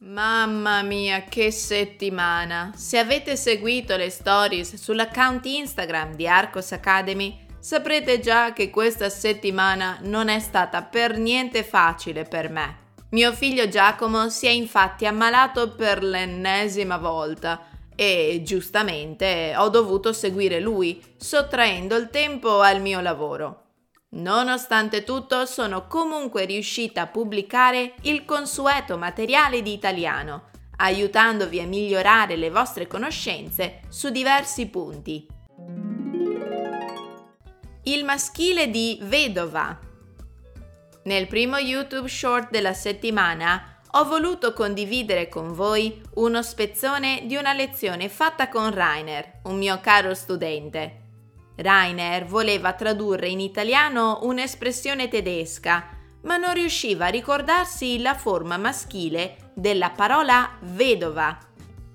Mamma mia, che settimana! Se avete seguito le stories sull'account Instagram di Arcos Academy, saprete già che questa settimana non è stata per niente facile per me. Mio figlio Giacomo si è infatti ammalato per l'ennesima volta e giustamente ho dovuto seguire lui, sottraendo il tempo al mio lavoro. Nonostante tutto, sono comunque riuscita a pubblicare il consueto materiale di italiano, aiutandovi a migliorare le vostre conoscenze su diversi punti. Il maschile di vedova. Nel primo YouTube short della settimana ho voluto condividere con voi uno spezzone di una lezione fatta con Rainer, un mio caro studente. Rainer voleva tradurre in italiano un'espressione tedesca, ma non riusciva a ricordarsi la forma maschile della parola vedova.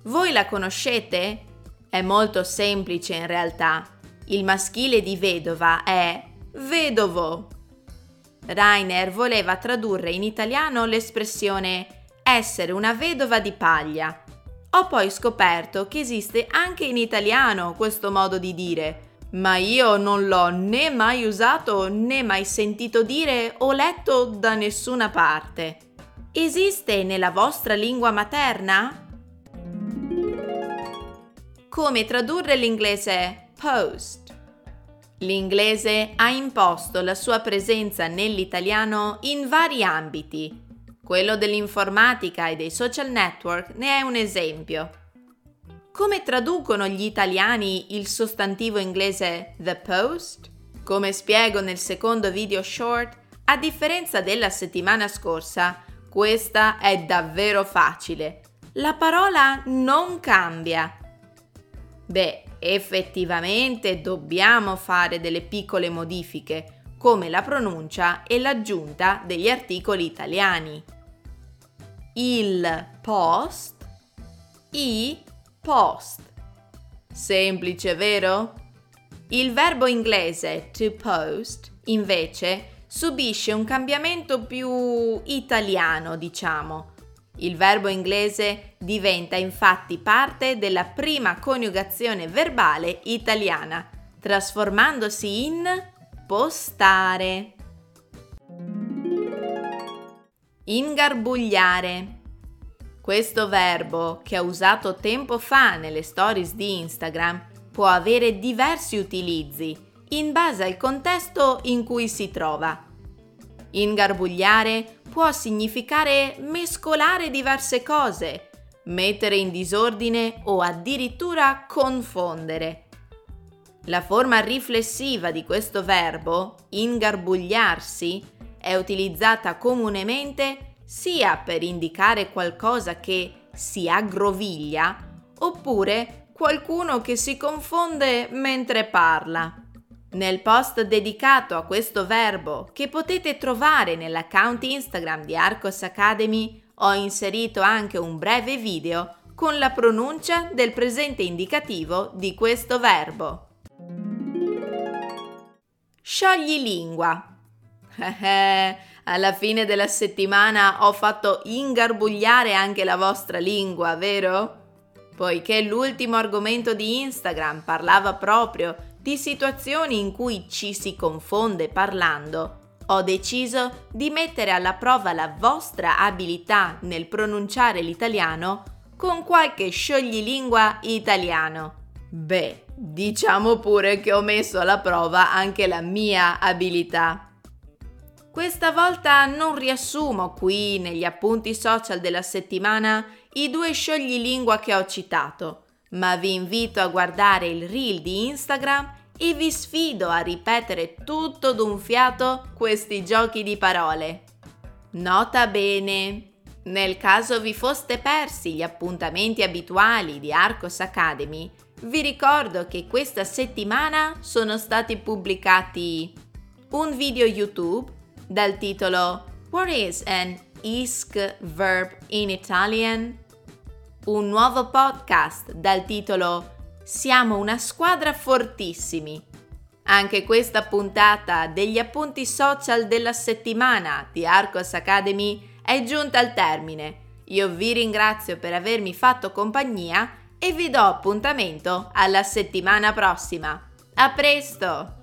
Voi la conoscete? È molto semplice in realtà. Il maschile di vedova è vedovo. Rainer voleva tradurre in italiano l'espressione essere una vedova di paglia. Ho poi scoperto che esiste anche in italiano questo modo di dire ma io non l'ho né mai usato né mai sentito dire o letto da nessuna parte. Esiste nella vostra lingua materna? Come tradurre l'inglese post? L'inglese ha imposto la sua presenza nell'italiano in vari ambiti. Quello dell'informatica e dei social network ne è un esempio. Come traducono gli italiani il sostantivo inglese the post? Come spiego nel secondo video short, a differenza della settimana scorsa, questa è davvero facile. La parola non cambia. Beh, effettivamente dobbiamo fare delle piccole modifiche, come la pronuncia e l'aggiunta degli articoli italiani. Il post, i post. Semplice, vero? Il verbo inglese to post, invece, subisce un cambiamento più italiano, diciamo. Il verbo inglese diventa infatti parte della prima coniugazione verbale italiana, trasformandosi in postare. Ingarbugliare. Questo verbo, che ho usato tempo fa nelle stories di Instagram, può avere diversi utilizzi in base al contesto in cui si trova. Ingarbugliare può significare mescolare diverse cose, mettere in disordine o addirittura confondere. La forma riflessiva di questo verbo, ingarbugliarsi, è utilizzata comunemente sia per indicare qualcosa che si aggroviglia oppure qualcuno che si confonde mentre parla. Nel post dedicato a questo verbo che potete trovare nell'account Instagram di Arcos Academy ho inserito anche un breve video con la pronuncia del presente indicativo di questo verbo. Sciogli lingua. alla fine della settimana ho fatto ingarbugliare anche la vostra lingua, vero? Poiché l'ultimo argomento di Instagram parlava proprio di situazioni in cui ci si confonde parlando, ho deciso di mettere alla prova la vostra abilità nel pronunciare l'italiano con qualche scioglilingua italiano. Beh, diciamo pure che ho messo alla prova anche la mia abilità. Questa volta non riassumo qui negli appunti social della settimana i due scioglilingua che ho citato, ma vi invito a guardare il reel di Instagram e vi sfido a ripetere tutto d'un fiato questi giochi di parole. Nota bene, Nel caso vi foste persi gli appuntamenti abituali di Arcos Academy, vi ricordo che questa settimana sono stati pubblicati un video YouTube dal titolo What is an ISC verb in Italian? Un nuovo podcast dal titolo Siamo una squadra fortissimi. Anche questa puntata degli appunti social della settimana di Arcos Academy è giunta al termine. Io vi ringrazio per avermi fatto compagnia e vi do appuntamento alla settimana prossima. A presto!